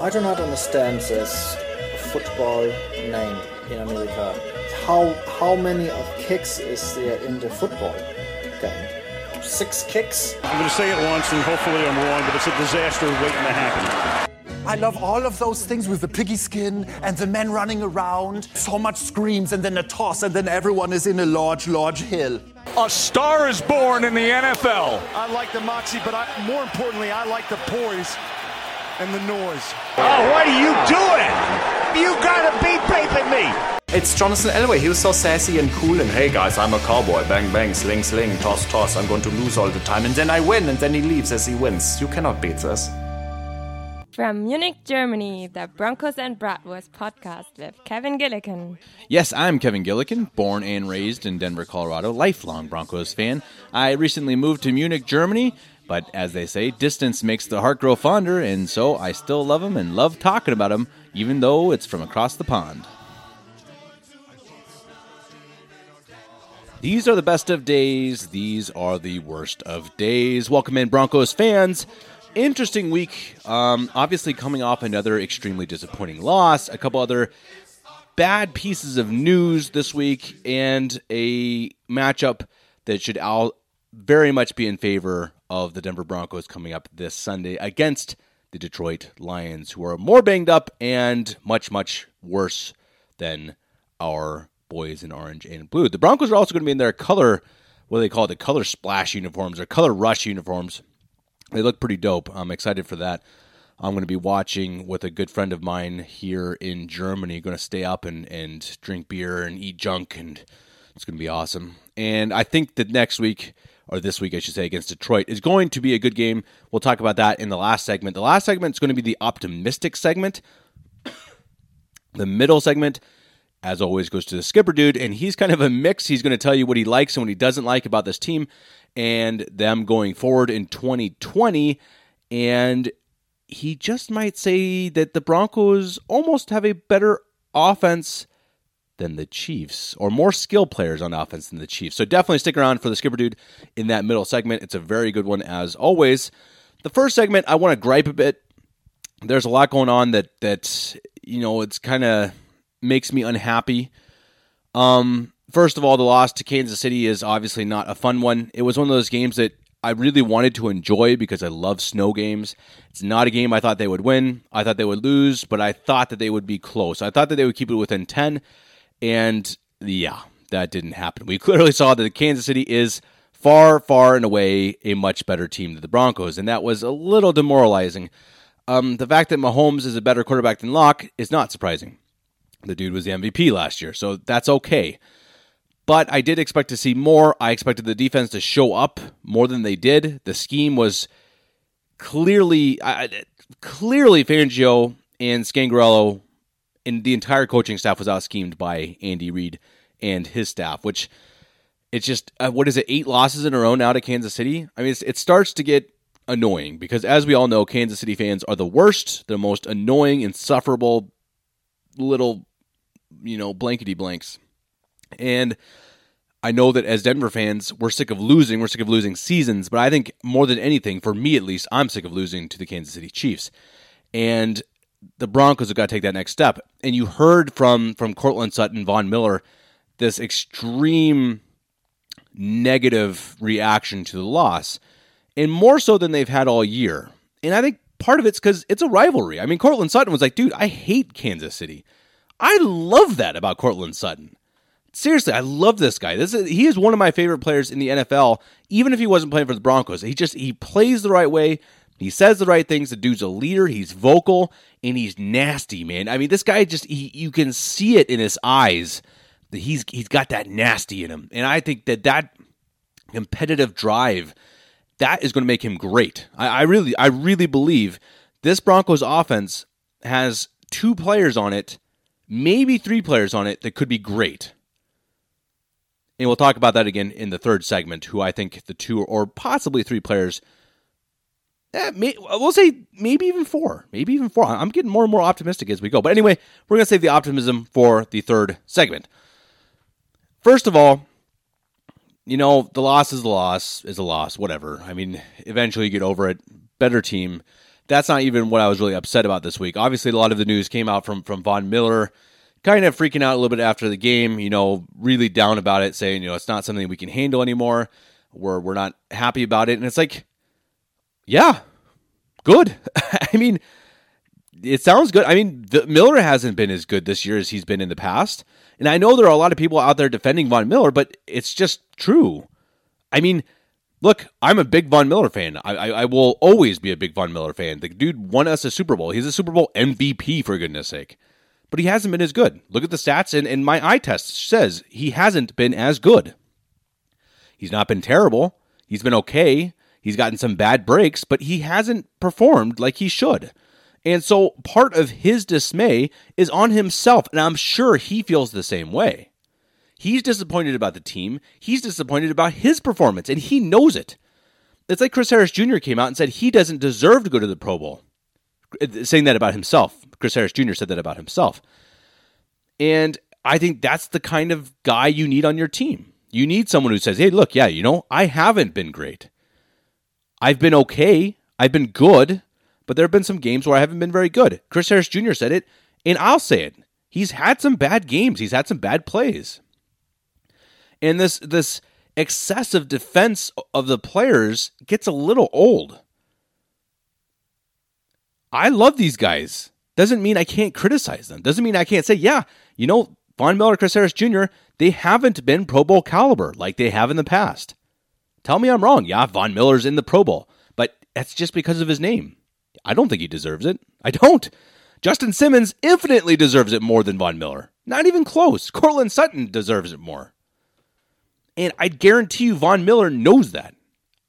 I do not understand this football name in America. How how many of kicks is there in the football game? Six kicks? I'm going to say it once and hopefully I'm wrong, but it's a disaster waiting to happen. I love all of those things with the piggy skin and the men running around. So much screams and then a toss and then everyone is in a large, large hill. A star is born in the NFL. I like the moxie, but I, more importantly, I like the poise and the noise. Oh, what are you doing? You gotta be taping me. It's Jonathan Elway. He was so sassy and cool. And hey, guys, I'm a cowboy. Bang, bang, sling, sling, toss, toss. I'm going to lose all the time. And then I win. And then he leaves as he wins. You cannot beat this. From Munich, Germany, the Broncos and Bratwurst podcast with Kevin Gillikin. Yes, I'm Kevin Gillikin, born and raised in Denver, Colorado, lifelong Broncos fan. I recently moved to Munich, Germany, but as they say, distance makes the heart grow fonder, and so I still love him and love talking about him, even though it's from across the pond. These are the best of days. These are the worst of days. Welcome in, Broncos fans. Interesting week. Um, obviously, coming off another extremely disappointing loss, a couple other bad pieces of news this week, and a matchup that should all very much be in favor of the Denver Broncos coming up this Sunday against the Detroit Lions, who are more banged up and much, much worse than our boys in orange and blue. The Broncos are also going to be in their color, what do they call it, the color splash uniforms or color rush uniforms. They look pretty dope. I'm excited for that. I'm going to be watching with a good friend of mine here in Germany. Going to stay up and, and drink beer and eat junk, and it's going to be awesome. And I think that next week, or this week, I should say, against Detroit is going to be a good game. We'll talk about that in the last segment. The last segment is going to be the optimistic segment. The middle segment as always, goes to the skipper dude, and he's kind of a mix. He's going to tell you what he likes and what he doesn't like about this team and them going forward in 2020. And he just might say that the Broncos almost have a better offense than the Chiefs, or more skill players on offense than the Chiefs. So definitely stick around for the skipper dude in that middle segment. It's a very good one as always. The first segment, I want to gripe a bit. There's a lot going on that that you know it's kind of makes me unhappy. Um, first of all, the loss to Kansas City is obviously not a fun one. It was one of those games that I really wanted to enjoy because I love snow games. It's not a game I thought they would win. I thought they would lose, but I thought that they would be close. I thought that they would keep it within 10, and yeah, that didn't happen. We clearly saw that Kansas City is far, far and away a much better team than the Broncos, and that was a little demoralizing. Um, the fact that Mahomes is a better quarterback than Lock is not surprising. The dude was the MVP last year, so that's okay. But I did expect to see more. I expected the defense to show up more than they did. The scheme was clearly, clearly Fangio and Scangarello and the entire coaching staff was out schemed by Andy Reid and his staff, which it's just uh, what is it? Eight losses in a row now to Kansas City. I mean, it starts to get annoying because, as we all know, Kansas City fans are the worst, the most annoying, insufferable little, you know, blankety blanks. And I know that as Denver fans, we're sick of losing. We're sick of losing seasons. But I think more than anything, for me at least, I'm sick of losing to the Kansas City Chiefs. And the Broncos have got to take that next step. And you heard from from Courtland Sutton, Von Miller, this extreme negative reaction to the loss, and more so than they've had all year. And I think part of it's because it's a rivalry. I mean, Courtland Sutton was like, dude, I hate Kansas City. I love that about Courtland Sutton. Seriously, I love this guy. This is, he is one of my favorite players in the NFL. Even if he wasn't playing for the Broncos, he just he plays the right way. He says the right things. The dude's a leader. He's vocal and he's nasty, man. I mean, this guy just he, you can see it in his eyes that he's he's got that nasty in him, and I think that that competitive drive that is going to make him great. I, I really I really believe this Broncos offense has two players on it, maybe three players on it that could be great. And we'll talk about that again in the third segment, who I think the two or possibly three players Eh, may, we'll say maybe even four, maybe even four. I'm getting more and more optimistic as we go. But anyway, we're going to save the optimism for the third segment. First of all, you know, the loss is the loss is a loss, whatever. I mean, eventually you get over it. Better team. That's not even what I was really upset about this week. Obviously, a lot of the news came out from from Von Miller, kind of freaking out a little bit after the game. You know, really down about it, saying you know it's not something we can handle anymore. We're we're not happy about it, and it's like, yeah, good. I mean, it sounds good. I mean, the, Miller hasn't been as good this year as he's been in the past. And I know there are a lot of people out there defending Von Miller, but it's just true. I mean, look, I'm a big Von Miller fan. I, I, I, will always be a big Von Miller fan. The dude won us a Super Bowl. He's a Super Bowl MVP, for goodness sake. But he hasn't been as good. Look at the stats, and, and my eye test says he hasn't been as good. He's not been terrible. He's been okay. He's gotten some bad breaks, but he hasn't performed like he should. And so part of his dismay is on himself, and I'm sure he feels the same way. He's disappointed about the team, he's disappointed about his performance, and he knows it. It's like Chris Harris Jr. came out and said he doesn't deserve to go to the Pro Bowl, saying that about himself. Chris Harris Jr. said that about himself. And I think that's the kind of guy you need on your team. You need someone who says, hey, look, yeah, you know, I haven't been great. I've been okay. I've been good but there have been some games where I haven't been very good. Chris Harris Jr. said it, and I'll say it. He's had some bad games. He's had some bad plays. And this this excessive defense of the players gets a little old. I love these guys. Doesn't mean I can't criticize them. Doesn't mean I can't say, yeah, you know, Von Miller, Chris Harris Jr., they haven't been Pro Bowl caliber like they have in the past. Tell me I'm wrong. Yeah, Von Miller's in the Pro Bowl, but that's just because of his name. I don't think he deserves it. I don't. Justin Simmons infinitely deserves it more than Von Miller. Not even close. Courtland Sutton deserves it more. And I guarantee you, Von Miller knows that.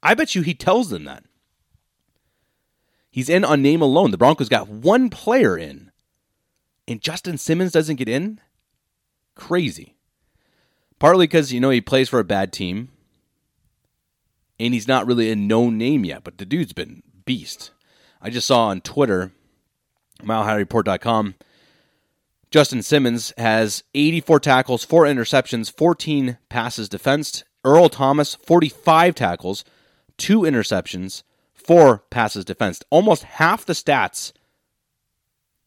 I bet you he tells them that. He's in on name alone. The Broncos got one player in, and Justin Simmons doesn't get in? Crazy. Partly because, you know, he plays for a bad team, and he's not really a known name yet, but the dude's been beast. I just saw on Twitter, milehighreport.com, Justin Simmons has 84 tackles, 4 interceptions, 14 passes defensed. Earl Thomas, 45 tackles, 2 interceptions, 4 passes defensed. Almost half the stats,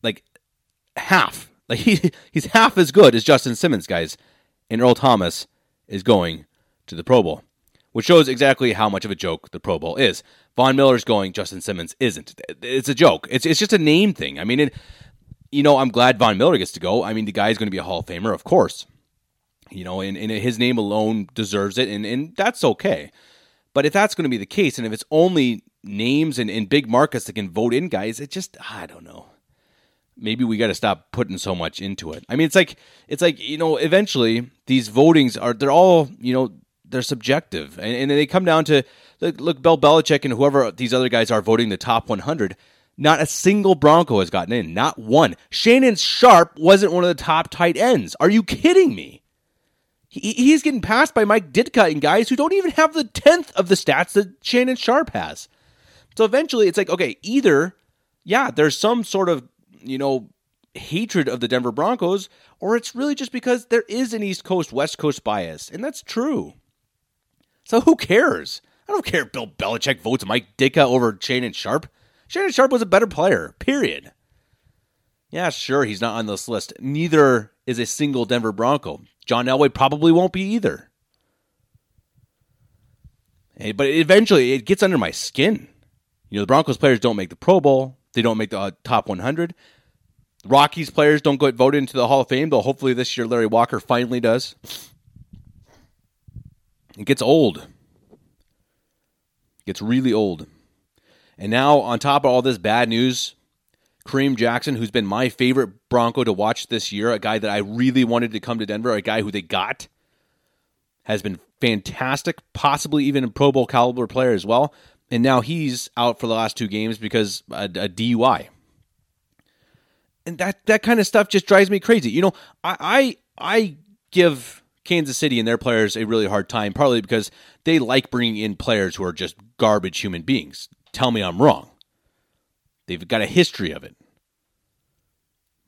like half. Like he, he's half as good as Justin Simmons, guys. And Earl Thomas is going to the Pro Bowl, which shows exactly how much of a joke the Pro Bowl is. Von Miller's going, Justin Simmons isn't. It's a joke. It's it's just a name thing. I mean, it, you know, I'm glad Von Miller gets to go. I mean, the guy's going to be a Hall of Famer, of course. You know, and, and his name alone deserves it, and, and that's okay. But if that's going to be the case, and if it's only names and, and big markets that can vote in guys, it just I don't know. Maybe we got to stop putting so much into it. I mean, it's like it's like you know, eventually these votings are they're all you know they're subjective, and, and they come down to look, look Bill Belichick and whoever these other guys are voting the top 100. Not a single Bronco has gotten in, not one. Shannon Sharpe wasn't one of the top tight ends. Are you kidding me? He, he's getting passed by Mike Ditka and guys who don't even have the tenth of the stats that Shannon Sharpe has. So eventually, it's like okay, either yeah, there's some sort of you know hatred of the Denver Broncos, or it's really just because there is an East Coast West Coast bias, and that's true. So who cares? I don't care if Bill Belichick votes Mike Ditka over Shannon Sharpe. Shannon Sharpe was a better player, period. Yeah, sure, he's not on this list. Neither is a single Denver Bronco. John Elway probably won't be either. But eventually it gets under my skin. You know, the Broncos players don't make the Pro Bowl. They don't make the uh, top 100. Rockies players don't get voted into the Hall of Fame, though hopefully this year Larry Walker finally does. It gets old. It gets really old. And now, on top of all this bad news, Kareem Jackson, who's been my favorite Bronco to watch this year, a guy that I really wanted to come to Denver, a guy who they got, has been fantastic, possibly even a Pro Bowl caliber player as well. And now he's out for the last two games because a, a DUI. And that that kind of stuff just drives me crazy. You know, I I, I give Kansas City and their players a really hard time, partly because they like bringing in players who are just garbage human beings. Tell me I'm wrong. They've got a history of it.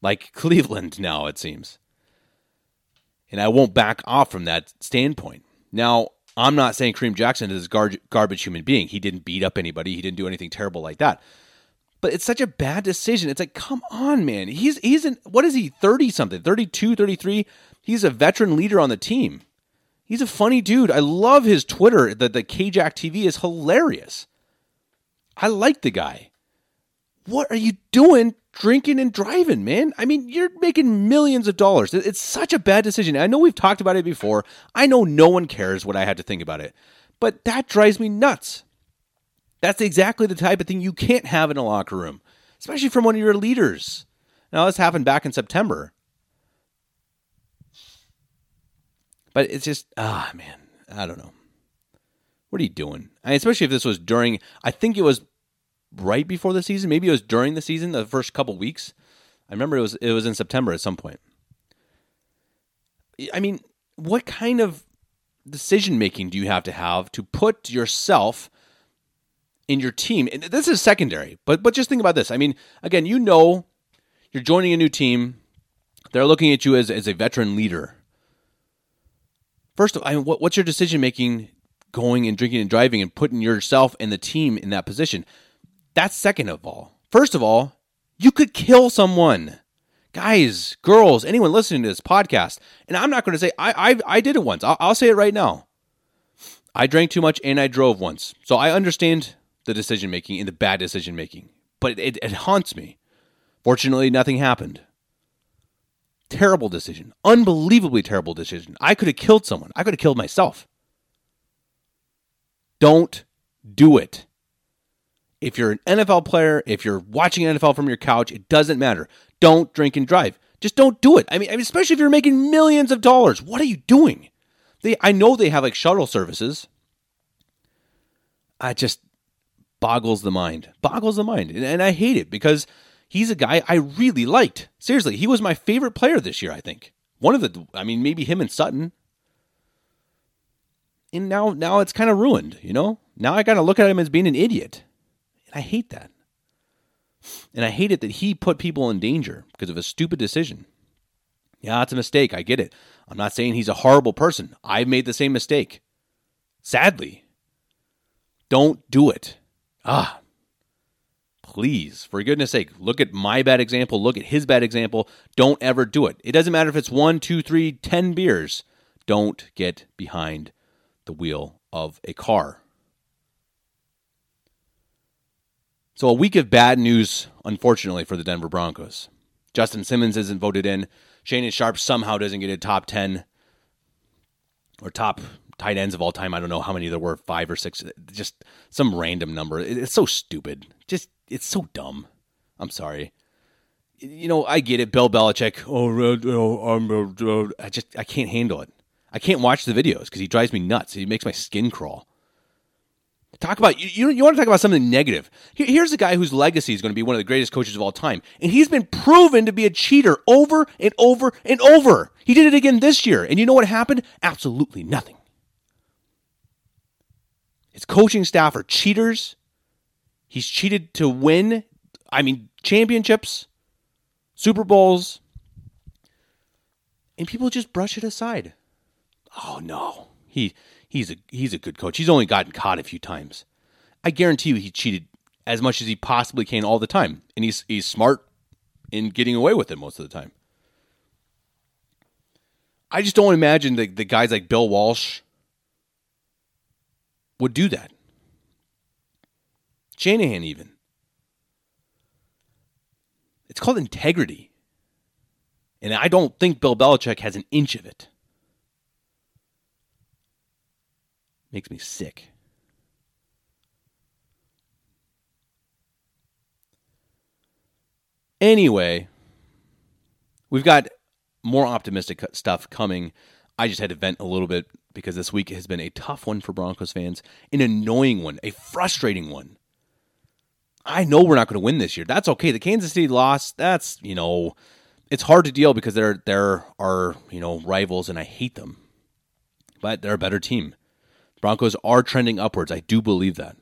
Like Cleveland now, it seems. And I won't back off from that standpoint. Now, I'm not saying Kareem Jackson is a gar- garbage human being. He didn't beat up anybody. He didn't do anything terrible like that. But it's such a bad decision. It's like, come on, man. He's he's in what is he? 30 something, 32, 33. He's a veteran leader on the team. He's a funny dude. I love his Twitter. The the KJack TV is hilarious. I like the guy. What are you doing drinking and driving, man? I mean, you're making millions of dollars. It's such a bad decision. I know we've talked about it before. I know no one cares what I had to think about it. But that drives me nuts. That's exactly the type of thing you can't have in a locker room, especially from one of your leaders. Now, this happened back in September. But it's just, ah, man, I don't know. What are you doing? I mean, especially if this was during, I think it was right before the season. Maybe it was during the season, the first couple weeks. I remember it was it was in September at some point. I mean, what kind of decision making do you have to have to put yourself in your team? And this is secondary, but but just think about this. I mean, again, you know, you're joining a new team. They're looking at you as as a veteran leader. First, of, I mean, what, what's your decision making going and drinking and driving and putting yourself and the team in that position? That's second of all. First of all, you could kill someone. Guys, girls, anyone listening to this podcast, and I'm not going to say I, I, I did it once. I'll, I'll say it right now. I drank too much and I drove once, so I understand the decision making and the bad decision making, but it, it haunts me. Fortunately, nothing happened. Terrible decision, unbelievably terrible decision. I could have killed someone. I could have killed myself. Don't do it. If you're an NFL player, if you're watching NFL from your couch, it doesn't matter. Don't drink and drive. Just don't do it. I mean, especially if you're making millions of dollars. What are you doing? They I know they have like shuttle services. I just boggles the mind. Boggles the mind. And, and I hate it because he's a guy I really liked. Seriously, he was my favorite player this year, I think. One of the I mean, maybe him and Sutton. And now now it's kind of ruined, you know? Now I got to look at him as being an idiot. And I hate that. And I hate it that he put people in danger because of a stupid decision. Yeah, it's a mistake. I get it. I'm not saying he's a horrible person. I've made the same mistake. Sadly. Don't do it. Ah. Please, for goodness sake, look at my bad example. Look at his bad example. Don't ever do it. It doesn't matter if it's one, two, three, ten beers. Don't get behind the wheel of a car. So, a week of bad news, unfortunately, for the Denver Broncos. Justin Simmons isn't voted in. Shannon Sharpe somehow doesn't get a top 10 or top tight ends of all time. I don't know how many there were, five or six, just some random number. It's so stupid. Just it's so dumb. I'm sorry. You know, I get it. Bill Belichick. Oh, I'm, uh, I just I can't handle it. I can't watch the videos because he drives me nuts. He makes my skin crawl. Talk about you. You want to talk about something negative? Here's a guy whose legacy is going to be one of the greatest coaches of all time, and he's been proven to be a cheater over and over and over. He did it again this year, and you know what happened? Absolutely nothing. His coaching staff are cheaters. He's cheated to win. I mean, championships, Super Bowls, and people just brush it aside. Oh no, he he's a he's a good coach. He's only gotten caught a few times. I guarantee you he cheated as much as he possibly can all the time. And he's he's smart in getting away with it most of the time. I just don't imagine the, the guys like Bill Walsh would do that. Shanahan even. It's called integrity. And I don't think Bill Belichick has an inch of it. Makes me sick. Anyway, we've got more optimistic stuff coming. I just had to vent a little bit because this week has been a tough one for Broncos fans, an annoying one, a frustrating one. I know we're not going to win this year. That's okay. The Kansas City loss, that's, you know, it's hard to deal because they're our, you know, rivals and I hate them. But they're a better team. Broncos are trending upwards. I do believe that.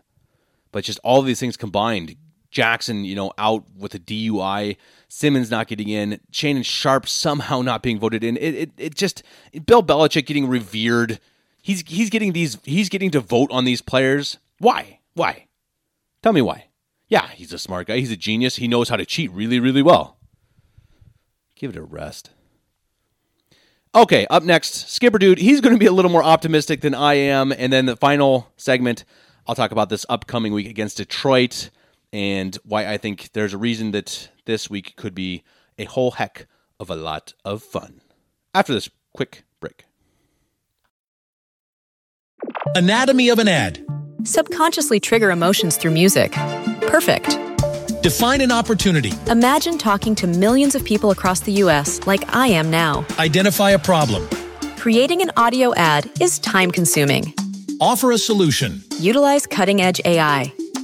But just all these things combined, Jackson, you know, out with a DUI, Simmons not getting in, Shannon Sharpe somehow not being voted in. It, it, it just Bill Belichick getting revered. He's he's getting these he's getting to vote on these players. Why? Why? Tell me why. Yeah, he's a smart guy. He's a genius. He knows how to cheat really, really well. Give it a rest. Okay, up next, Skipper Dude. He's going to be a little more optimistic than I am. And then the final segment, I'll talk about this upcoming week against Detroit and why I think there's a reason that this week could be a whole heck of a lot of fun. After this quick break. Anatomy of an ad. Subconsciously trigger emotions through music. Perfect. Define an opportunity. Imagine talking to millions of people across the U.S. like I am now. Identify a problem. Creating an audio ad is time consuming. Offer a solution. Utilize cutting edge AI.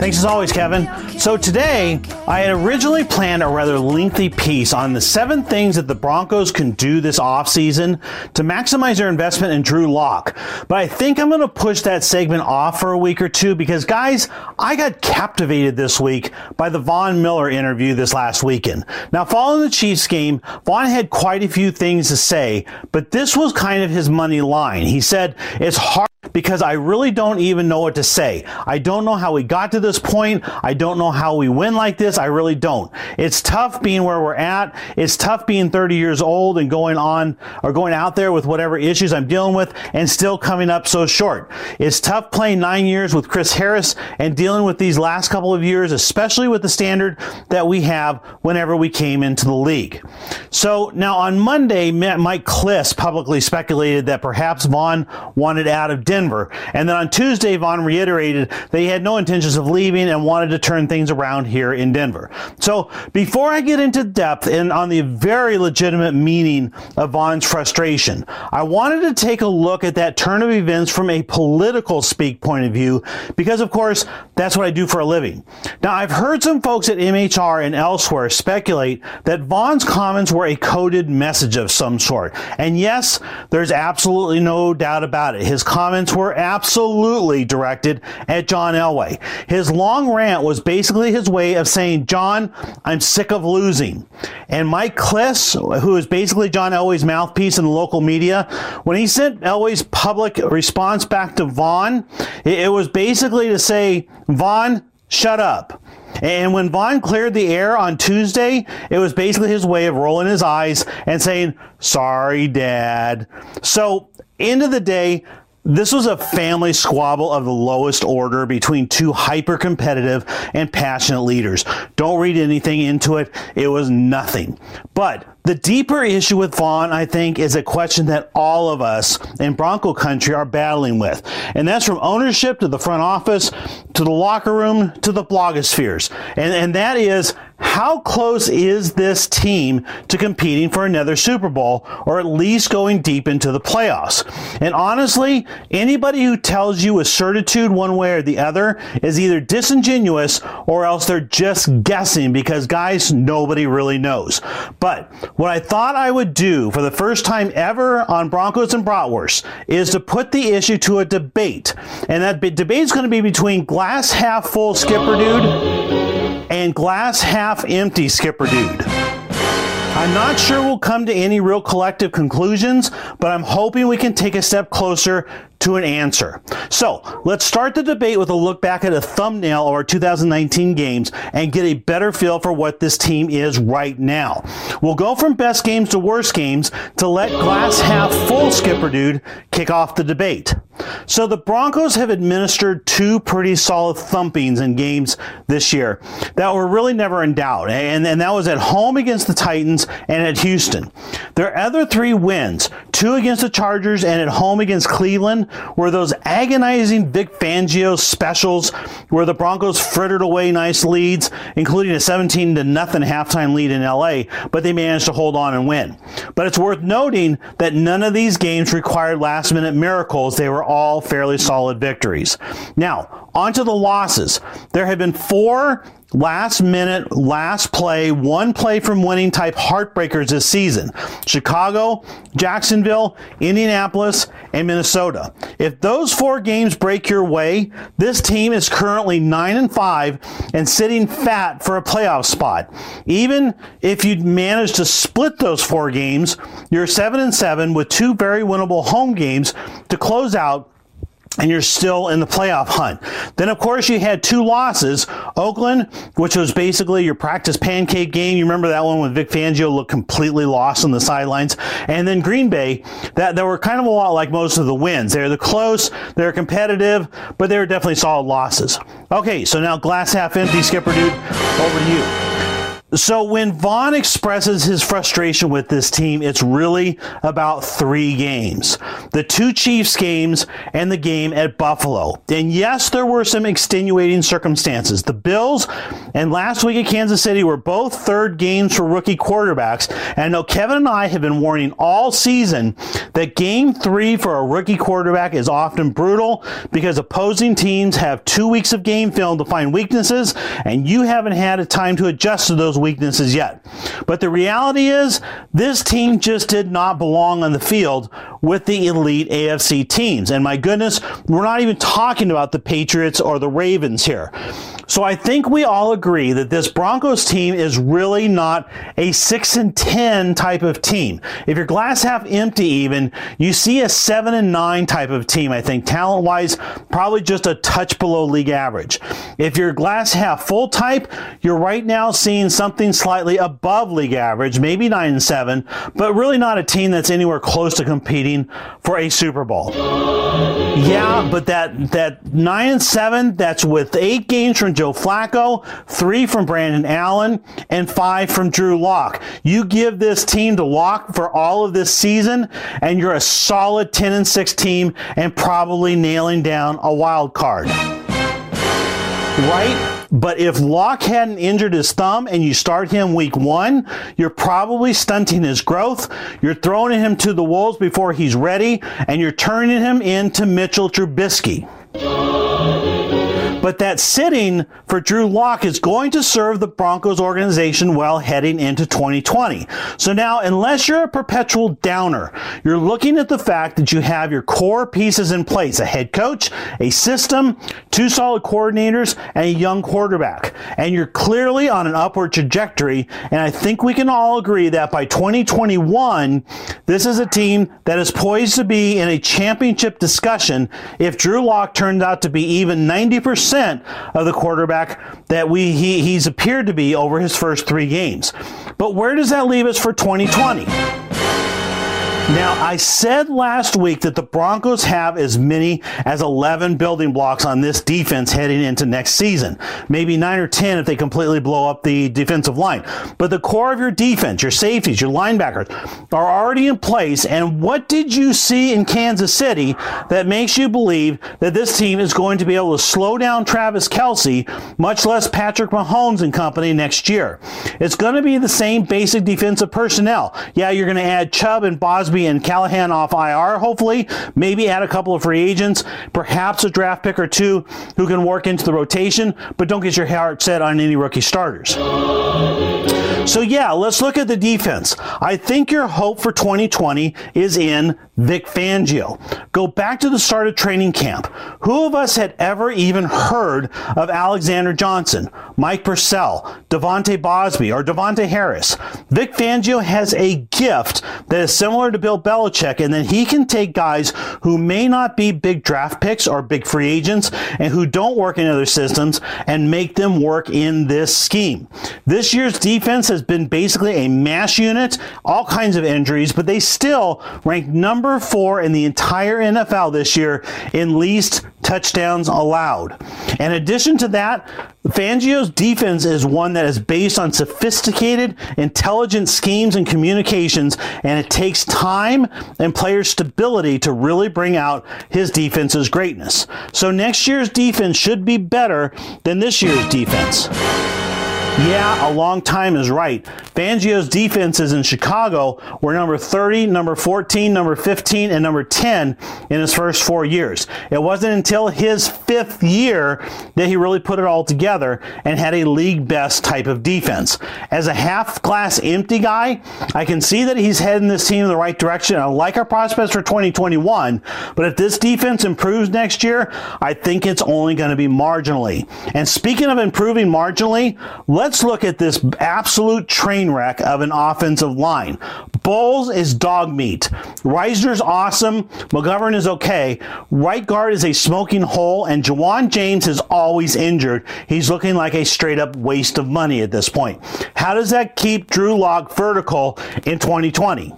Thanks as always, Kevin. So today, I had originally planned a rather lengthy piece on the seven things that the Broncos can do this offseason to maximize their investment in Drew Lock. But I think I'm going to push that segment off for a week or two because, guys, I got captivated this week by the Von Miller interview this last weekend. Now, following the Chiefs game, Von had quite a few things to say, but this was kind of his money line. He said, It's hard because I really don't even know what to say. I don't know how we got to this point. I don't know how we win like this. I really don't. It's tough being where we're at. It's tough being 30 years old and going on or going out there with whatever issues I'm dealing with and still coming up so short. It's tough playing nine years with Chris Harris and dealing with these last couple of years, especially with the standard that we have whenever we came into the league. So now on Monday, Mike Klis publicly speculated that perhaps Von wanted out of Denver. And then on Tuesday, Von reiterated that he had no intentions of leaving and wanted to turn things around here in Denver. So before I get into depth and on the very legitimate meaning of Von's frustration, I wanted to take a look at that turn of events from a political speak point of view, because of course, that's what I do for a living. Now, I've heard some folks at MHR and elsewhere speculate that Von's comments were a coded message of some sort. And yes, there's absolutely no doubt about it. His comments were absolutely directed at John Elway. His long rant was basically his way of saying, John, I'm sick of losing. And Mike Klis, who is basically John Elway's mouthpiece in the local media, when he sent Elway's public response back to Von, it was basically to say, Von, shut up. And when Von cleared the air on Tuesday, it was basically his way of rolling his eyes and saying, Sorry, Dad. So, end of the day, this was a family squabble of the lowest order between two hyper competitive and passionate leaders. Don't read anything into it. It was nothing. But the deeper issue with Von, I think, is a question that all of us in Bronco country are battling with. And that's from ownership to the front office, to the locker room, to the blogospheres. And, and that is, how close is this team to competing for another Super Bowl or at least going deep into the playoffs? And honestly, anybody who tells you with certitude one way or the other is either disingenuous or else they're just guessing because guys, nobody really knows. But what I thought I would do for the first time ever on Broncos and Bratwurst is to put the issue to a debate. And that debate is going to be between glass half full skipper dude and glass half empty skipper dude. I'm not sure we'll come to any real collective conclusions, but I'm hoping we can take a step closer to an answer. So let's start the debate with a look back at a thumbnail of our 2019 games and get a better feel for what this team is right now. We'll go from best games to worst games to let glass half full skipper dude kick off the debate. So the Broncos have administered two pretty solid thumpings in games this year that were really never in doubt. And, and that was at home against the Titans and at Houston. Their other three wins, two against the Chargers and at home against Cleveland, were those agonizing Vic Fangio specials where the Broncos frittered away nice leads, including a 17 to nothing halftime lead in LA, but they managed to hold on and win. But it's worth noting that none of these games required last minute miracles. They were all fairly solid victories. Now, on to the losses. There have been four last minute, last play, one play from winning type heartbreakers this season. Chicago, Jacksonville, Indianapolis, and Minnesota. If those four games break your way, this team is currently 9 and 5 and sitting fat for a playoff spot. Even if you'd manage to split those four games, you're 7 and 7 with two very winnable home games to close out and you're still in the playoff hunt. Then, of course, you had two losses. Oakland, which was basically your practice pancake game. You remember that one when Vic Fangio looked completely lost on the sidelines. And then Green Bay, that, that were kind of a lot like most of the wins. They're the close, they're competitive, but they were definitely solid losses. Okay, so now glass half empty, Skipper Dude, over to you. So when Von expresses his frustration with this team, it's really about three games. The two Chiefs games and the game at Buffalo. And yes, there were some extenuating circumstances. The Bills and last week at Kansas City were both third games for rookie quarterbacks. And I know Kevin and I have been warning all season that game three for a rookie quarterback is often brutal because opposing teams have two weeks of game film to find weaknesses and you haven't had a time to adjust to those weaknesses yet. But the reality is, this team just did not belong on the field with the elite AFC teams. And my goodness, we're not even talking about the Patriots or the Ravens here. So I think we all agree that this Broncos team is really not a 6 and 10 type of team. If you're glass half empty even, you see a 7 and 9 type of team, I think talent wise, probably just a touch below league average. If you're glass half full type, you're right now seeing something slightly above league average, maybe 9 and 7, but really not a team that's anywhere close to competing for a Super Bowl. Yeah, but that that 9 and 7, that's with 8 games from Joe Flacco, three from Brandon Allen, and five from Drew Lock. You give this team to Lock for all of this season, and you're a solid 10 and 6 team and probably nailing down a wild card. Right? But if Lock hadn't injured his thumb and you start him week one, you're probably stunting his growth. You're throwing him to the Wolves before he's ready, and you're turning him into Mitchell Trubisky. But that sitting for Drew Lock is going to serve the Broncos organization well heading into 2020. So now, unless you're a perpetual downer, you're looking at the fact that you have your core pieces in place, a head coach, a system, two solid coordinators, and a young quarterback. And you're clearly on an upward trajectory. And I think we can all agree that by 2021, this is a team that is poised to be in a championship discussion if Drew Lock turns out to be even 90% of the quarterback that we he, he's appeared to be over his first three games. But where does that leave us for 2020? Now, I said last week that the Broncos have as many as 11 building blocks on this defense heading into next season. Maybe 9 or 10 if they completely blow up the defensive line. But the core of your defense, your safeties, your linebackers are already in place. And what did you see in Kansas City that makes you believe that this team is going to be able to slow down Travis Kelce, much less Patrick Mahomes and company next year? It's going to be the same basic defensive personnel. Yeah, you're going to add Chubb and Bausby and Callahan off IR, hopefully. Maybe add a couple of free agents, perhaps a draft pick or two who can work into the rotation, but don't get your heart set on any rookie starters. So, yeah, let's look at the defense. I think your hope for 2020 is in Vic Fangio. Go back to the start of training camp. Who of us had ever even heard of Alexander Johnson, Mike Purcell, Devontae Bausby, or Devontae Harris? Vic Fangio has a gift that is similar to Bill Belichick, and then he can take guys who may not be big draft picks or big free agents and who don't work in other systems and make them work in this scheme. This year's defense has been basically a mash unit, all kinds of injuries, but they still rank number four in the entire NFL this year in least touchdowns allowed. In addition to that, Fangio's defense is one that is based on sophisticated, intelligent schemes and communications, and it takes time and player stability to really bring out his defense's greatness. So next year's defense should be better than this year's defense. Yeah, a long time is right. Fangio's defenses in Chicago were number 30, number 14, number 15, and number 10 in his first four years. It wasn't until his fifth year that he really put it all together and had a league best type of defense. As a half glass empty guy, I can see that he's heading this team in the right direction. I like our prospects for 2021, but if this defense improves next year, I think it's only going to be marginally. And speaking of improving marginally, let's look at this absolute train wreck of an offensive line. Bolles is dog meat. Risner's awesome. McGovern is okay. Right guard is a smoking hole, and Ja'Wuan James is always injured. He's looking like a straight up waste of money at this point. How does that keep Drew Lock vertical in 2020?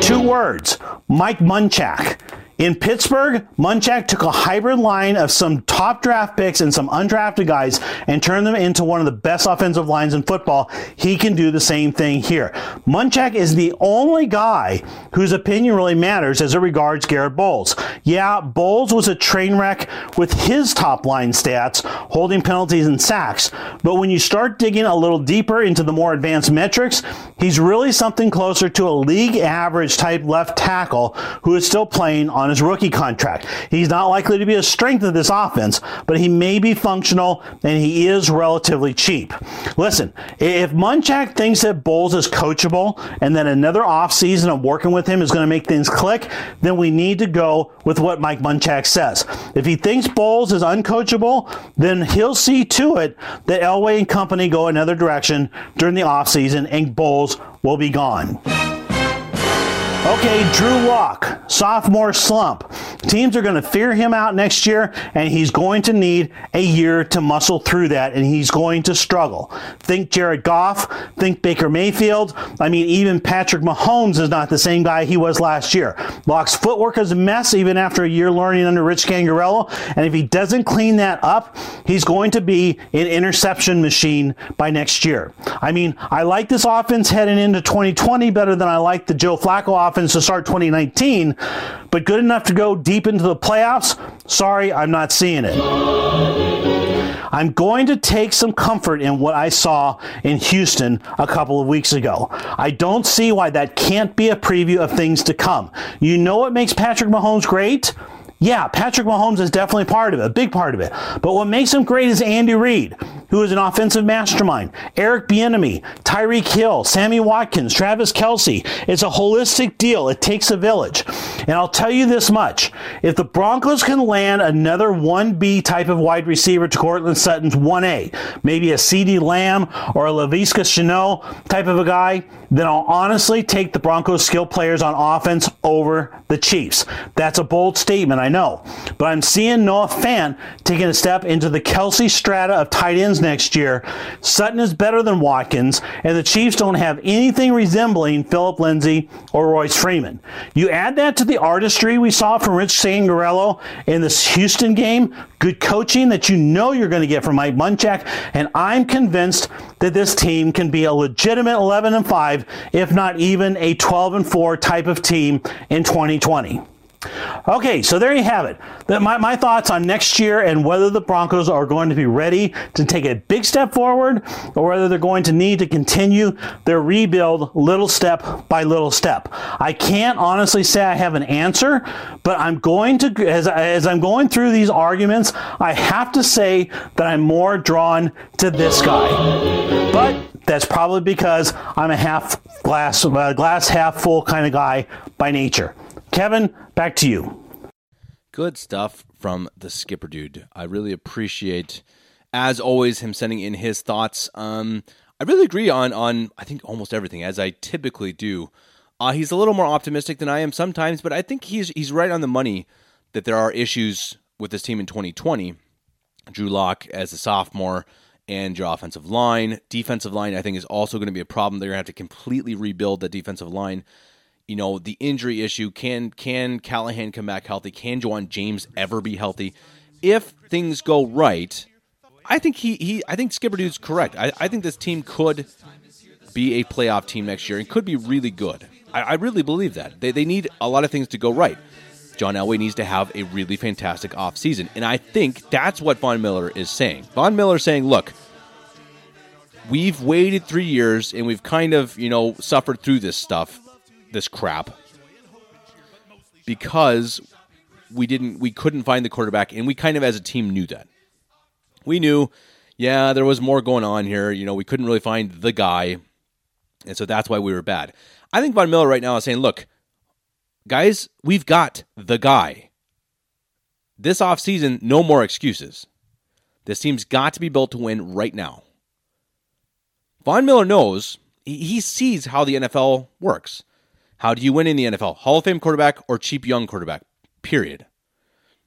Two words Mike Munchak. In Pittsburgh, Munchak took a hybrid line of some top draft picks and some undrafted guys and turned them into one of the best offensive lines in football. He can do the same thing here. Munchak is the only guy whose opinion really matters as it regards Garett Bolles. Yeah, Bolles was a train wreck with his top line stats, holding penalties and sacks. But when you start digging a little deeper into the more advanced metrics, he's really something closer to a league average type left tackle who is still playing on his rookie contract. He's not likely to be a strength of this offense, but he may be functional and he is relatively cheap. Listen, if Munchak thinks that Bolles is coachable and that another offseason of working with him is going to make things click, then we need to go with what Mike Munchak says. If he thinks Bolles is uncoachable, then he'll see to it that Elway and company go another direction during the offseason and Bolles will be gone. Okay, Drew Lock, sophomore slump. Teams are going to fear him out next year, and he's going to need a year to muscle through that, and he's going to struggle. Think Jared Goff, think Baker Mayfield. I mean, even Patrick Mahomes is not the same guy he was last year. Lock's footwork is a mess even after a year learning under Rich Scangarello, and if he doesn't clean that up, he's going to be an interception machine by next year. I mean, I like this offense heading into 2020 better than I like the Joe Flacco offense to start 2019, but good enough to go deep into the playoffs? Sorry, I'm not seeing it. I'm going to take some comfort in what I saw in Houston a couple of weeks ago. I don't see why that can't be a preview of things to come. You know what makes Patrick Mahomes great? Yeah, Patrick Mahomes is definitely part of it, a big part of it. But what makes him great is Andy Reid, who is an offensive mastermind. Eric Bieniemy, Tyreek Hill, Sammy Watkins, Travis Kelce. It's a holistic deal. It takes a village. And I'll tell you this much. If the Broncos can land another 1B type of wide receiver to Courtland Sutton's 1A, maybe a CeeDee Lamb or a Laviska Shenault type of a guy, then I'll honestly take the Broncos skill players on offense over the Chiefs. That's a bold statement, I know. But I'm seeing Noah Fant taking a step into the Kelce strata of tight ends next year. Sutton is better than Watkins, and the Chiefs don't have anything resembling Phillip Lindsay or Royce Freeman. You add that to the artistry we saw from Rich Scangarello in this Houston game, good coaching that you know you're going to get from Mike Munchak, and I'm convinced that this team can be a legitimate 11 and 5, if not even a 12 and 4 type of team in 2020. Okay, so there you have it. My, my thoughts on next year and whether the Broncos are going to be ready to take a big step forward or whether they're going to need to continue their rebuild little step by little step. I can't honestly say I have an answer, but I'm going to, as, as I'm going through these arguments, I have to say that I'm more drawn to this guy. But that's probably because I'm a half glass, uh, glass half full kind of guy by nature. Kevin, back to you. Good stuff from the skipper dude. I really appreciate, as always, him sending in his thoughts. Um, I really agree on on I think almost everything, as I typically do. Uh, he's a little more optimistic than I am sometimes, but I think he's he's right on the money that there are issues with this team in 2020. Drew Lock as a sophomore and your offensive line. Defensive line, I think, is also going to be a problem. They're going to have to completely rebuild the defensive line you know the injury issue. Can can Callahan come back healthy? Can Ja'Wuan James ever be healthy? If things go right, I think he, he I think Skipper Dude's correct. I, I think this team could be a playoff team next year and could be really good. I, I really believe that. They, they need a lot of things to go right. John Elway needs to have a really fantastic offseason. And I think that's what Von Miller is saying. Von Miller saying, look, we've waited three years and we've kind of, you know, suffered through this stuff this crap because we didn't we couldn't find the quarterback and we kind of as a team knew that. We knew yeah, there was more going on here, you know, we couldn't really find the guy. And so that's why we were bad. I think Von Miller right now is saying, "Look, guys, we've got the guy. This offseason, no more excuses. This team's got to be built to win right now." Von Miller knows he sees how the NFL works. How do you win in the NFL? Hall of Fame quarterback or cheap young quarterback? Period.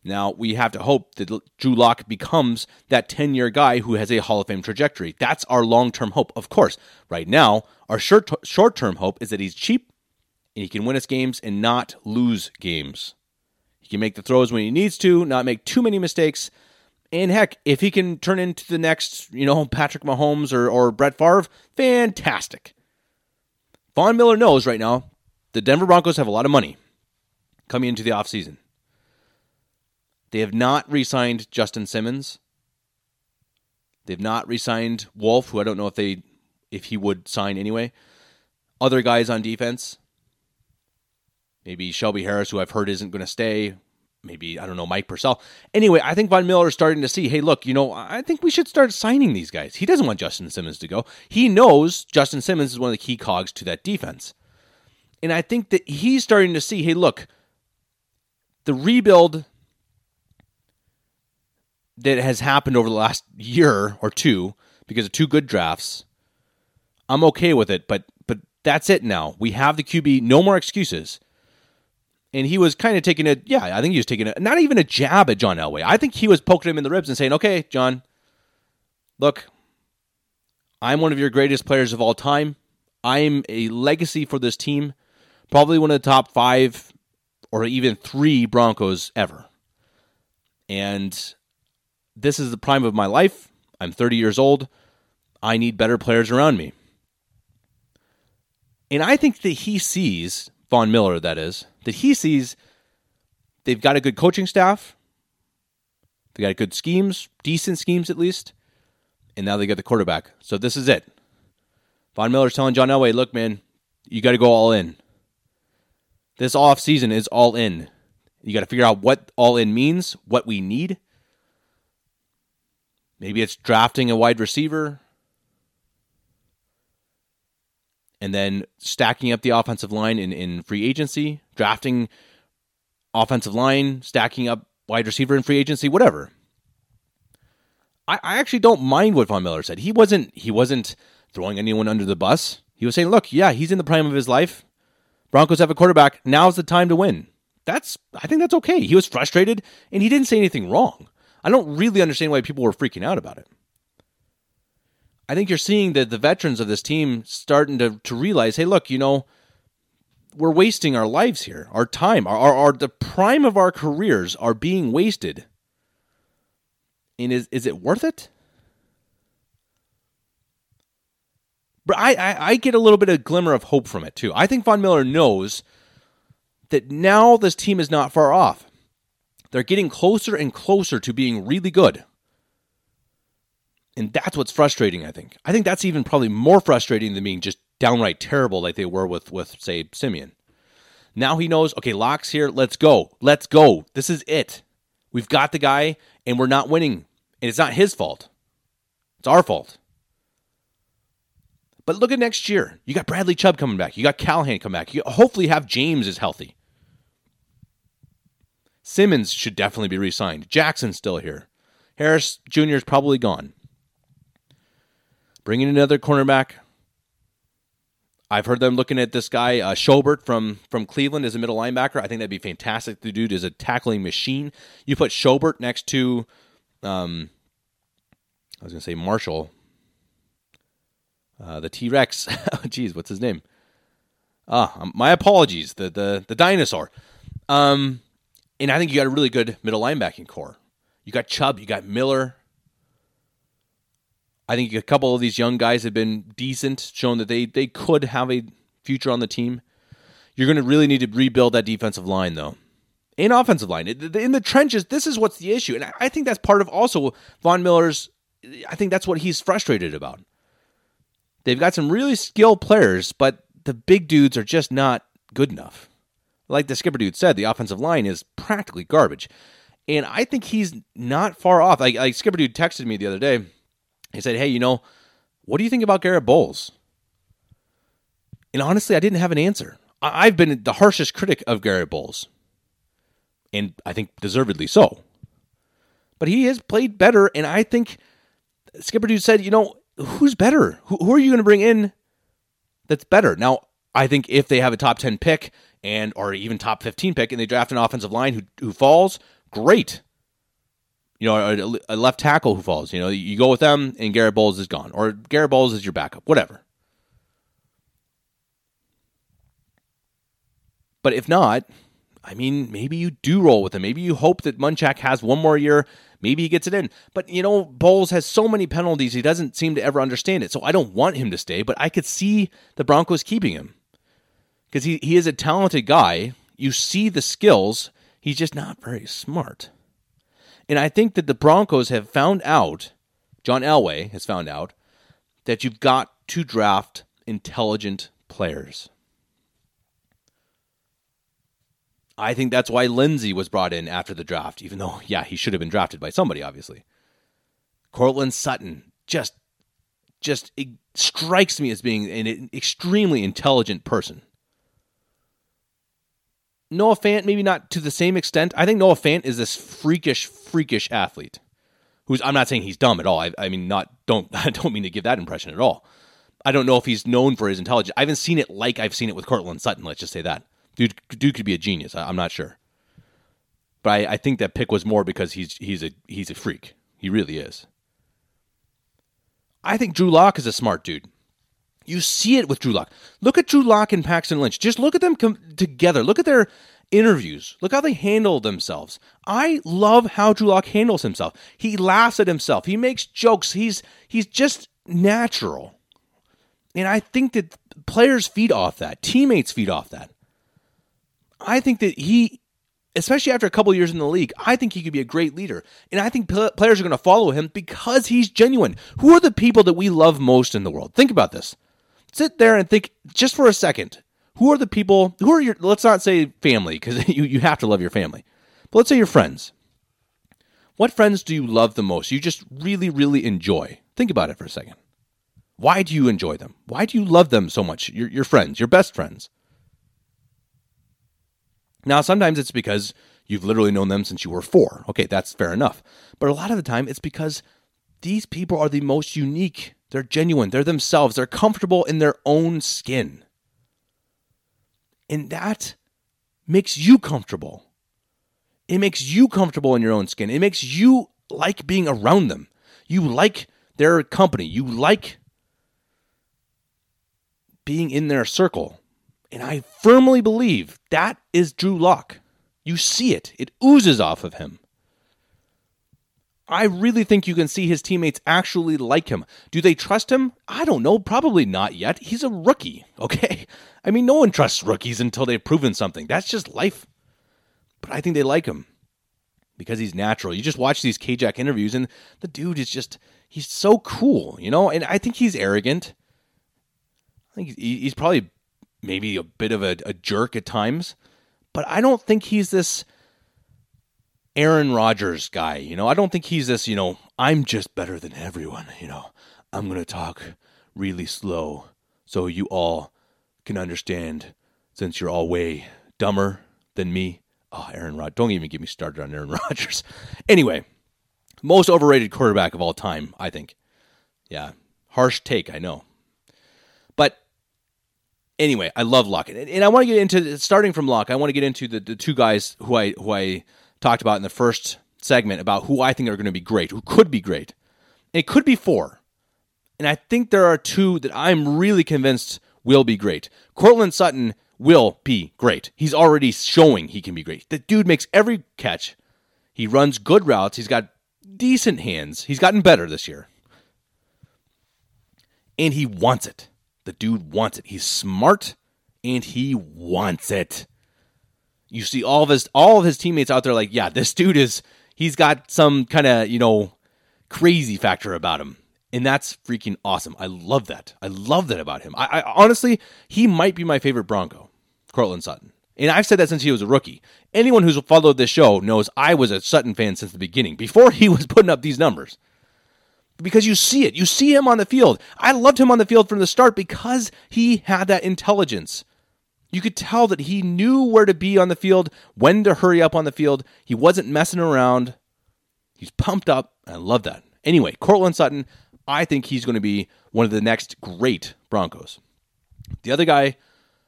Now, we have to hope that Drew Lock becomes that 10 year guy who has a Hall of Fame trajectory. That's our long term hope. Of course, right now, our short term hope is that he's cheap and he can win us games and not lose games. He can make the throws when he needs to, not make too many mistakes. And heck, if he can turn into the next, you know, Patrick Mahomes or, or Brett Favre, fantastic. Von Miller knows right now the Denver Broncos have a lot of money coming into the offseason. They have not re signed Justin Simmons. They've not re signed Wolf, who I don't know if they if he would sign anyway. Other guys on defense. Maybe Shelby Harris, who I've heard isn't going to stay. Maybe, I don't know, Mike Purcell. Anyway, I think Von Miller is starting to see, hey, look, you know, I think we should start signing these guys. He doesn't want Justin Simmons to go. He knows Justin Simmons is one of the key cogs to that defense. And I think that he's starting to see hey, look, the rebuild that has happened over the last year or two because of two good drafts, I'm okay with it, but but that's it now. We have the QB, no more excuses. and he was kind of taking a yeah, I think he was taking a not even a jab at John Elway. I think he was poking him in the ribs and saying, "Okay, John, look, I'm one of your greatest players of all time. I'm a legacy for this team, probably one of the top five or even three Broncos ever. And this is the prime of my life. I'm 30 years old. I need better players around me. And I think that he sees, Von Miller, that is, that he sees they've got a good coaching staff. They got good schemes, decent schemes at least. And now they get the quarterback. So this is it. Von Miller's telling John Elway, look, man, you got to go all in. This off season is all in. You got to figure out what all in means, what we need. Maybe it's drafting a wide receiver and then stacking up the offensive line in, in free agency, drafting offensive line, stacking up wide receiver in free agency, whatever. I, I actually don't mind what Von Miller said. He wasn't he wasn't throwing anyone under the bus. He was saying, look, yeah, he's in the prime of his life. Broncos have a quarterback. Now's the time to win. That's I think that's okay. He was frustrated and he didn't say anything wrong. I don't really understand why people were freaking out about it. I think you're seeing that the veterans of this team starting to, to realize, hey, look, you know, we're wasting our lives here. Our time, our, our, our the prime of our careers are being wasted. And is is it worth it? But I, I, I get a little bit of glimmer of hope from it too. I think Von Miller knows that now this team is not far off. They're getting closer and closer to being really good. And that's what's frustrating, I think. I think that's even probably more frustrating than being just downright terrible like they were with, with say, Siemian. Now he knows, okay, Lock's here, let's go. Let's go. This is it. We've got the guy, and we're not winning. And it's not his fault. It's our fault. But look at next year. You got Bradley Chubb coming back. You got Callahan coming back. You hopefully have James is healthy. Simmons should definitely be re-signed. Jackson's still here. Harris Jr. is probably gone. Bringing another cornerback. I've heard them looking at this guy uh, Schobert from from Cleveland as a middle linebacker. I think that'd be fantastic. The dude is a tackling machine. You put Schobert next to, um, I was gonna say Marshall, uh, the T Rex. Jeez, what's his name? Ah, um, my apologies. The the the dinosaur. Um, and I think you got a really good middle linebacking core. You got Chubb, you got Miller. I think a couple of these young guys have been decent, shown that they they could have a future on the team. You're going to really need to rebuild that defensive line, though, In offensive line in the trenches. This is what's the issue, and I think that's part of also Von Miller's. I think that's what he's frustrated about. They've got some really skilled players, but the big dudes are just not good enough. Like the skipper dude said, the offensive line is practically garbage. And I think he's not far off. Like, like skipper dude texted me the other day. He said, Hey, you know, what do you think about Garett Bolles? And honestly, I didn't have an answer. I've been the harshest critic of Garett Bolles, And I think deservedly so. But he has played better. And I think Skipper Dude said, you know, who's better? Who, who are you going to bring in that's better? Now, I think if they have a top 10 pick and or even top 15 pick and they draft an offensive line who, who falls, great. You know, a, a left tackle who falls, you know, you go with them and Garett Bolles is gone or Garett Bolles is your backup, whatever. But if not, I mean, maybe you do roll with him. Maybe you hope that Munchak has one more year. Maybe he gets it in. But, you know, Bolles has so many penalties, he doesn't seem to ever understand it. So I don't want him to stay, but I could see the Broncos keeping him because he, he is a talented guy. You see the skills, he's just not very smart. And I think that the Broncos have found out, John Elway has found out, that you've got to draft intelligent players. I think that's why Lindsay was brought in after the draft, even though, yeah, he should have been drafted by somebody, obviously. Courtland Sutton just just strikes me as being an extremely intelligent person. Noah Fant, maybe not to the same extent. I think Noah Fant is this freakish, freakish athlete. Who's I'm not saying he's dumb at all. I, I mean, not don't I don't mean to give that impression at all. I don't know if he's known for his intelligence. I haven't seen it like I've seen it with Courtland Sutton. Let's just say that. Dude, dude could be a genius. I, I'm not sure, but I, I think that pick was more because he's he's a he's a freak. He really is. I think Drew Lock is a smart dude. You see it with Drew Lock. Look at Drew Lock and Paxton Lynch. Just look at them com- together. Look at their interviews. Look how they handle themselves. I love how Drew Lock handles himself. He laughs at himself. He makes jokes. He's he's just natural. And I think that players feed off that. Teammates feed off that. I think that he especially after a couple years in the league, I think he could be a great leader. And I think pl- players are going to follow him because he's genuine. Who are the people that we love most in the world? Think about this. Sit there and think just for a second. Who are the people, who are your, let's not say family, because you, you have to love your family, but let's say your friends. What friends do you love the most? You just really, really enjoy. Think about it for a second. Why do you enjoy them? Why do you love them so much? Your, your friends, your best friends. Now, sometimes it's because you've literally known them since you were four. Okay, that's fair enough. But a lot of the time, it's because these people are the most unique. They're genuine. They're themselves. They're comfortable in their own skin. And that makes you comfortable. It makes you comfortable in your own skin. It makes you like being around them. You like their company. You like being in their circle. And I firmly believe that is Drew Lock. You see it, it oozes off of him. I really think you can see his teammates actually like him. Do they trust him? I don't know. Probably not yet. He's a rookie, okay? I mean, no one trusts rookies until they've proven something. That's just life. But I think they like him because he's natural. You just watch these K-Jack interviews, and the dude is just, he's so cool, you know? And I think he's arrogant. I think he's probably maybe a bit of a, a jerk at times, but I don't think he's this Aaron Rodgers guy. You know, I don't think he's this, you know, I'm just better than everyone. You know, I'm going to talk really slow so you all can understand since you're all way dumber than me. Oh, Aaron Rod, don't even get me started on Aaron Rodgers. Anyway, most overrated quarterback of all time, I think. Yeah, harsh take, I know. Anyway, I love Lock, and, and I want to get into starting from Lock. I want to get into the, the two guys who I who I talked about in the first segment about who I think are going to be great, who could be great. And It could be four, and I think there are two that I'm really convinced will be great. Courtland Sutton will be great. He's already showing he can be great. The dude makes every catch. He runs good routes. He's got decent hands. He's gotten better this year. And he wants it. The dude wants it. He's smart and he wants it. You see all of his all of his teammates out there like, yeah, this dude is he's got some kind of, you know, crazy factor about him. And that's freaking awesome. I love that. I love that about him. I, I honestly, he might be my favorite Bronco, Courtland Sutton. And I've said that since he was a rookie. Anyone who's followed this show knows I was a Sutton fan since the beginning, before he was putting up these numbers because you see it. You see him on the field. I loved him on the field from the start because he had that intelligence. You could tell that he knew where to be on the field, when to hurry up on the field. He wasn't messing around. He's pumped up. I love that. Anyway, Courtland Sutton, I think he's going to be one of the next great Broncos. The other guy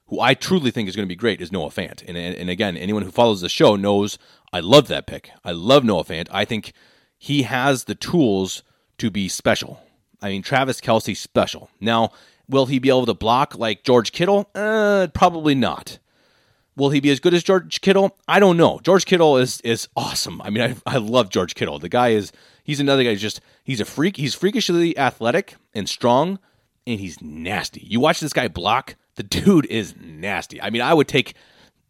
who I truly think is going to be great is Noah Fant. And, and, and again, anyone who follows the show knows I love that pick. I love Noah Fant. I think he has the tools to be special. I mean, Travis Kelce special. Now, will he be able to block like George Kittle? Uh, probably not. Will he be as good as George Kittle? I don't know. George Kittle is is awesome. I mean, I, I love George Kittle. The guy is he's another guy. Just he's a freak. He's freakishly athletic and strong, and he's nasty. You watch this guy block. The dude is nasty. I mean, I would take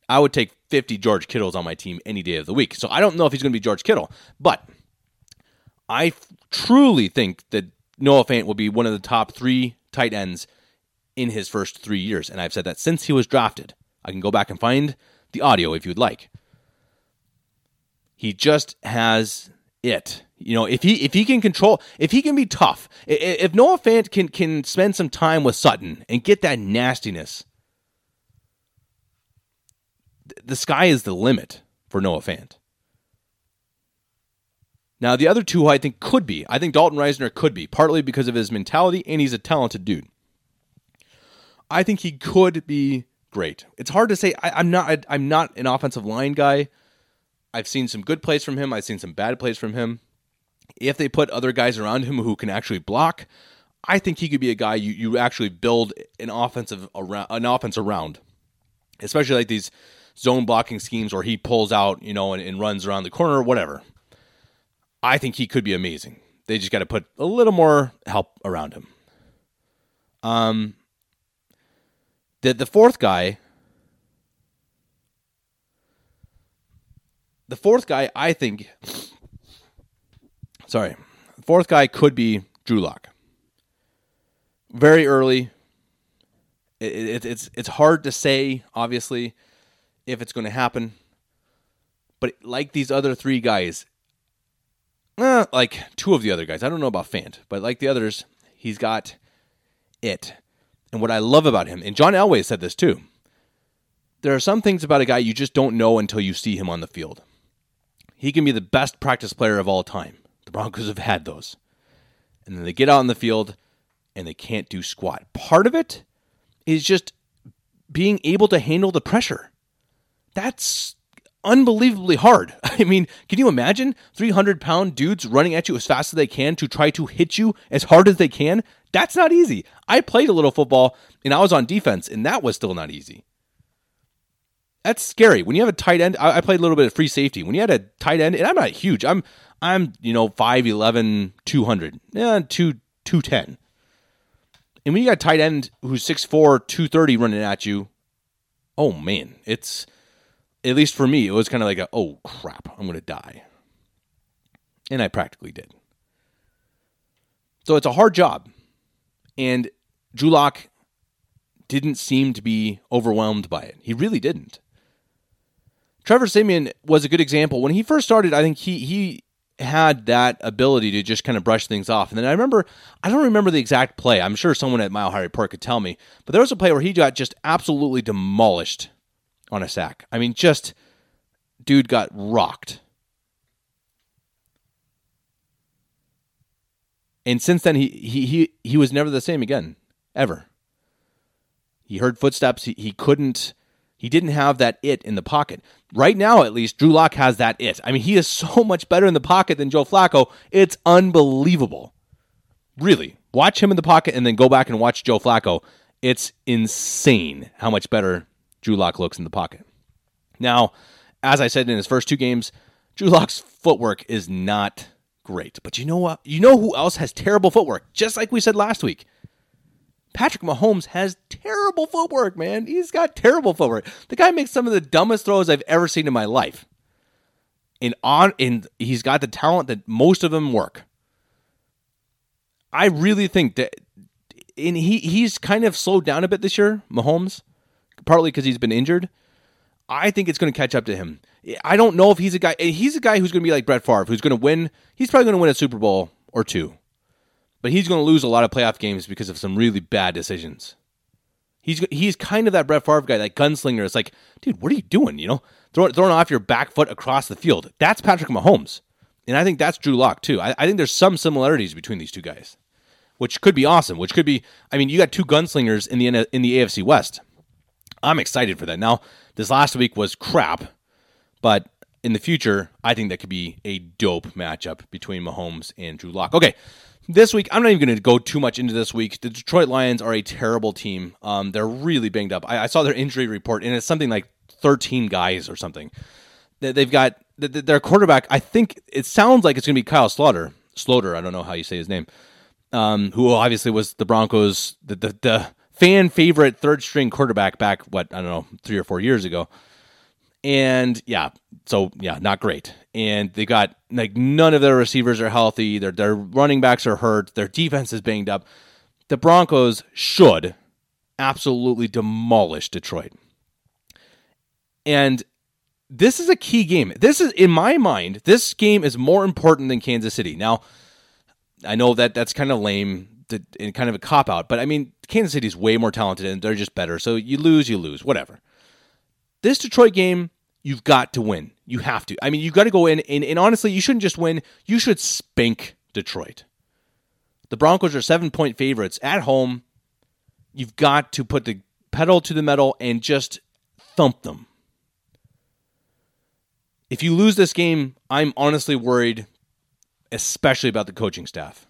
I would take 50 George Kittles on my team any day of the week. So I don't know if he's going to be George Kittle, but I f- truly think that Noah Fant will be one of the top three tight ends in his first three years. And I've said that since he was drafted. I can go back and find the audio if you'd like. He just has it. You know, if he if he can control, if he can be tough, if Noah Fant can can spend some time with Sutton and get that nastiness, the sky is the limit for Noah Fant. Now, the other two I think could be. I think Dalton Risner could be, partly because of his mentality, and he's a talented dude. I think he could be great. It's hard to say. I, I'm not. I, I'm not an offensive line guy. I've seen some good plays from him. I've seen some bad plays from him. If they put other guys around him who can actually block, I think he could be a guy you, you actually build an offensive around an offense around, especially like these zone blocking schemes where he pulls out, you know, and, and runs around the corner or whatever. I think he could be amazing. They just got to put a little more help around him. Um, the the fourth guy, the fourth guy, I think. Sorry, the fourth guy could be Drew Lock. Very early. It, it, it's it's hard to say, obviously, if it's going to happen. But like these other three guys, eh, like two of the other guys, I don't know about Fant, but like the others, he's got it. And what I love about him, and John Elway said this too, there are some things about a guy you just don't know until you see him on the field. He can be the best practice player of all time. The Broncos have had those. And then they get out on the field and they can't do squat. Part of it is just being able to handle the pressure. That's unbelievably hard. I mean, can you imagine 300 pound dudes running at you as fast as they can to try to hit you as hard as they can? That's not easy. I played a little football and I was on defense, and that was still not easy. That's scary. When you have a tight end, I played a little bit of free safety. When you had a tight end, and I'm not huge, I'm I'm you know 5'11", 200, yeah, 2, 210. And when you got tight end who's 6'4", 230 running at you, oh man, it's at least for me, it was kind of like a oh crap, I'm gonna die. And I practically did. So it's a hard job. And Drew Lock didn't seem to be overwhelmed by it. He really didn't. Trevor Siemian was a good example. When he first started, I think he he had that ability to just kind of brush things off. And then I remember, I don't remember the exact play. I'm sure someone at Mile High Report could tell me. But there was a play where he got just absolutely demolished on a sack. I mean, just dude got rocked. And since then, he he he he was never the same again, ever. He heard footsteps. He, he couldn't. He didn't have that it in the pocket. Right now, at least, Drew Lock has that it. I mean, he is so much better in the pocket than Joe Flacco. It's unbelievable. Really, watch him in the pocket and then go back and watch Joe Flacco. It's insane how much better Drew looks in the pocket. Now, as I said in his first two games, Drew footwork is not great. But you know what? You know who else has terrible footwork? Just like we said last week. Patrick Mahomes has terrible footwork, man. He's got terrible footwork. The guy makes some of the dumbest throws I've ever seen in my life. And on and he's got the talent that most of them work. I really think that and he he's kind of slowed down a bit this year, Mahomes, partly because he's been injured. I think it's going to catch up to him. I don't know if he's a guy. He's a guy who's going to be like Brett Favre, who's going to win. He's probably going to win a Super Bowl or two, but he's going to lose a lot of playoff games because of some really bad decisions. He's he's kind of that Brett Favre guy, that gunslinger. It's like, dude, what are you doing? You know, throwing throwing off your back foot across the field. That's Patrick Mahomes, and I think that's Drew Lock too. I, I think there's some similarities between these two guys, which could be awesome. Which could be, I mean, you got two gunslingers in the in the AFC West. I'm excited for that. Now, this last week was crap, but in the future, I think that could be a dope matchup between Mahomes and Drew Lock. Okay, this week, I'm not even going to go too much into this week. The Detroit Lions are a terrible team. Um, they're really banged up. I, I, saw their injury report, and it's something like 13 guys or something. They've got their quarterback. I think it sounds like it's going to be Kyle Sloter. Slaughter, I don't know how you say his name. Um, who obviously was the Broncos, the, the, the fan favorite third string quarterback back what I don't know three or four years ago. And yeah, so yeah, not great. And they got like none of their receivers are healthy. Their their running backs are hurt. Their defense is banged up. The Broncos should absolutely demolish Detroit. And this is a key game. This is in my mind, this game is more important than Kansas City. Now, I know that that's kind of lame and kind of a cop out. But I mean, Kansas City's way more talented and they're just better. So you lose, you lose, whatever. This Detroit game, you've got to win. You have to. I mean, you've got to go in and, and honestly, you shouldn't just win. You should spank Detroit. The Broncos are seven point favorites at home. You've got to put the pedal to the metal and just thump them. If you lose this game, I'm honestly worried, especially about the coaching staff.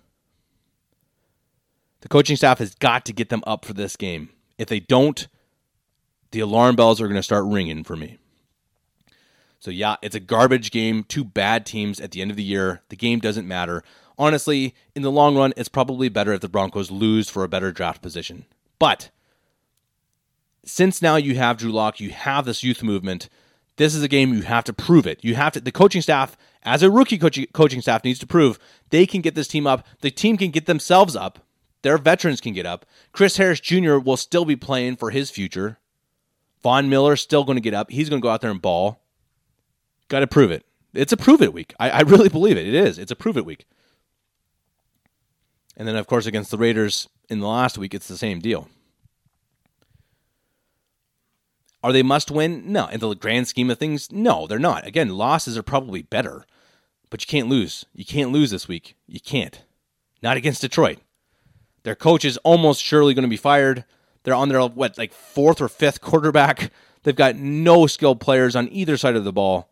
The coaching staff has got to get them up for this game. If they don't, the alarm bells are going to start ringing for me. So, yeah, it's a garbage game. Two bad teams at the end of the year. The game doesn't matter. Honestly, in the long run, it's probably better if the Broncos lose for a better draft position. But since now you have Drew Lock, you have this youth movement. This is a game you have to prove it. You have to. The coaching staff, as a rookie coaching coaching staff, needs to prove they can get this team up. The team can get themselves up. Their veterans can get up. Chris Harris Jr. will still be playing for his future. Von Miller still going to get up. He's going to go out there and ball. Got to prove it. It's a prove it week. I, I really believe it. It is. It's a prove it week. And then, of course, against the Raiders in the last week, it's the same deal. Are they must win? No. In the grand scheme of things, no, they're not. Again, losses are probably better, but you can't lose. You can't lose this week. You can't. Not against Detroit. Their coach is almost surely going to be fired. They're on their what like fourth or fifth quarterback. They've got no skilled players on either side of the ball.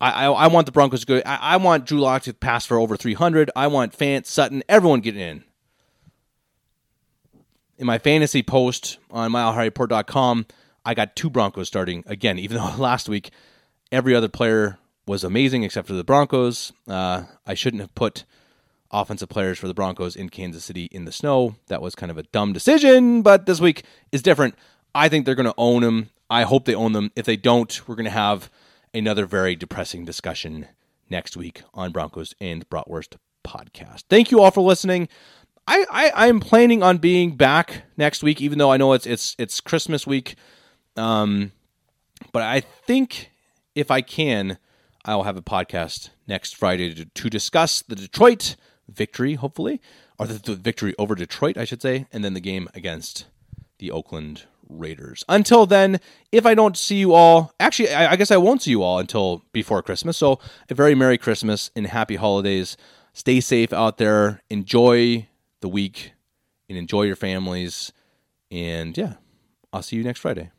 I, I, I want the Broncos to go. I, I, want Drew Lock to pass for over 300. I want Fant, Sutton, everyone getting in. In my fantasy post on milehighreport.com, I got two Broncos starting again. Even though last week every other player was amazing except for the Broncos, uh, I shouldn't have put offensive players for the Broncos in Kansas City in the snow. That was kind of a dumb decision, but this week is different. I think they're going to own them. I hope they own them. If they don't, we're going to have another very depressing discussion next week on Broncos and Bratwurst podcast. Thank you all for listening. I, I I'm planning on being back next week, even though I know it's it's it's Christmas week. Um, but I think if I can, I will have a podcast next Friday to, to discuss the Detroit victory, hopefully, or the, the victory over Detroit, I should say, and then the game against the Oakland Raiders. Until then, if I don't see you all, actually, I, I, guess I won't see you all until before Christmas. So, a very Merry Christmas and Happy Holidays. Stay safe out there. Enjoy the week and enjoy your families. And yeah, I'll see you next Friday.